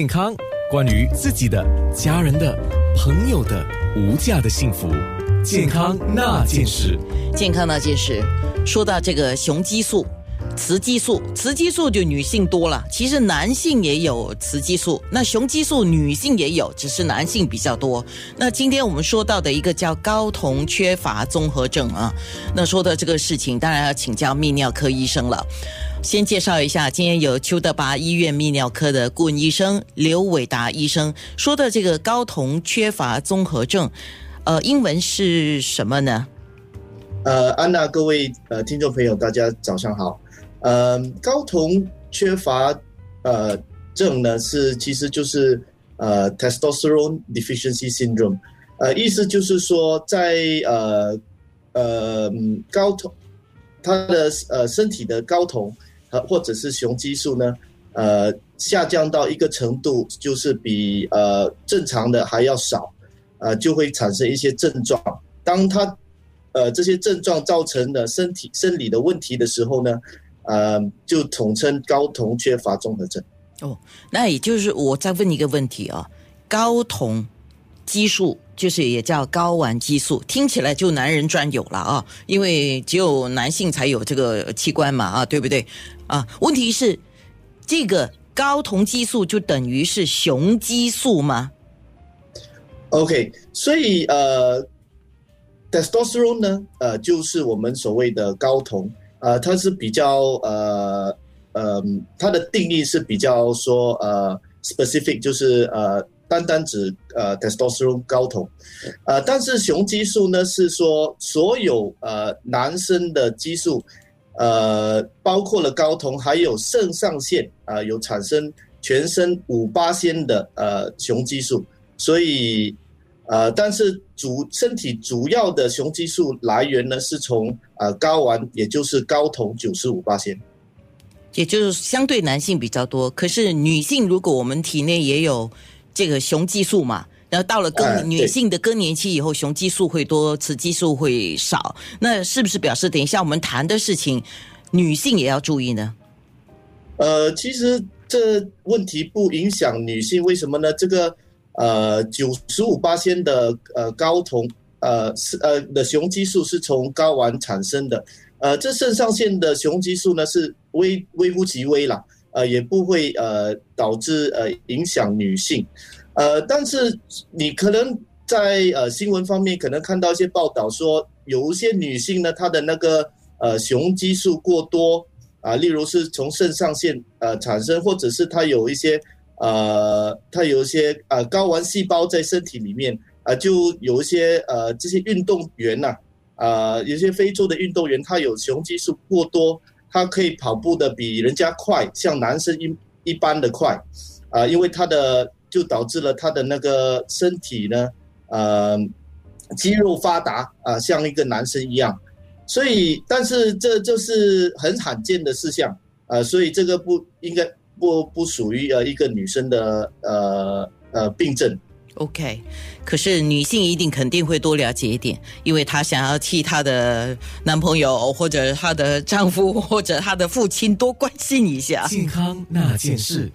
健康，关于自己的、家人的、朋友的无价的幸福，健康那件事。健康那件事，说到这个雄激素、雌激素，雌激素就女性多了，其实男性也有雌激素。那雄激素女性也有，只是男性比较多。那今天我们说到的一个叫睾酮缺乏综合症啊，那说的这个事情，当然要请教泌尿科医生了。先介绍一下，今天有邱德拔医院泌尿科的顾问医生刘伟达医生说的这个睾酮缺乏综合症，呃，英文是什么呢？呃，安娜，各位呃听众朋友，大家早上好。呃，睾酮缺乏呃症呢，是其实就是呃 testosterone deficiency syndrome，呃，意思就是说在呃呃睾酮他的呃身体的睾酮。和或者是雄激素呢，呃，下降到一个程度，就是比呃正常的还要少，呃，就会产生一些症状。当它呃这些症状造成的身体生理的问题的时候呢，呃，就统称睾酮缺乏综合症。哦，那也就是我再问一个问题啊，睾酮激素。就是也叫睾丸激素，听起来就男人专有了啊，因为只有男性才有这个器官嘛啊，对不对？啊，问题是这个睾酮激素就等于是雄激素吗？OK，所以呃，testosterone 呢，呃，就是我们所谓的睾酮，呃，它是比较呃呃，它的定义是比较说呃 specific，就是呃。单单指呃 testosterone 睾酮，呃，但是雄激素呢是说所有呃男生的激素，呃，包括了睾酮，还有肾上腺啊，有产生全身五八仙的呃雄激素，所以呃，但是主身体主要的雄激素来源呢是从呃睾丸，也就是睾酮九十五八仙，也就是相对男性比较多，可是女性如果我们体内也有。这个雄激素嘛，然后到了更女性的更年期以后，雄激素会多，雌激素会少。那是不是表示等一下我们谈的事情，女性也要注意呢？呃，其实这问题不影响女性，为什么呢？这个呃，九十五八仙的呃睾酮呃是呃的雄激素是从睾丸产生的，呃，这肾上腺的雄激素呢是微微乎其微啦。呃，也不会呃导致呃影响女性，呃，但是你可能在呃新闻方面可能看到一些报道说，有一些女性呢，她的那个呃雄激素过多啊，例如是从肾上腺呃产生，或者是她有一些呃他有一些呃睾丸细胞在身体里面啊，就有一些呃这些运动员呐啊，有些非洲的运动员他有雄激素过多。他可以跑步的比人家快，像男生一一般的快，啊，因为他的就导致了他的那个身体呢，呃，肌肉发达啊，像一个男生一样，所以，但是这就是很罕见的事项，呃，所以这个不应该不不属于呃一个女生的呃呃病症。OK，可是女性一定肯定会多了解一点，因为她想要替她的男朋友或者她的丈夫或者她的父亲多关心一下健康那件事。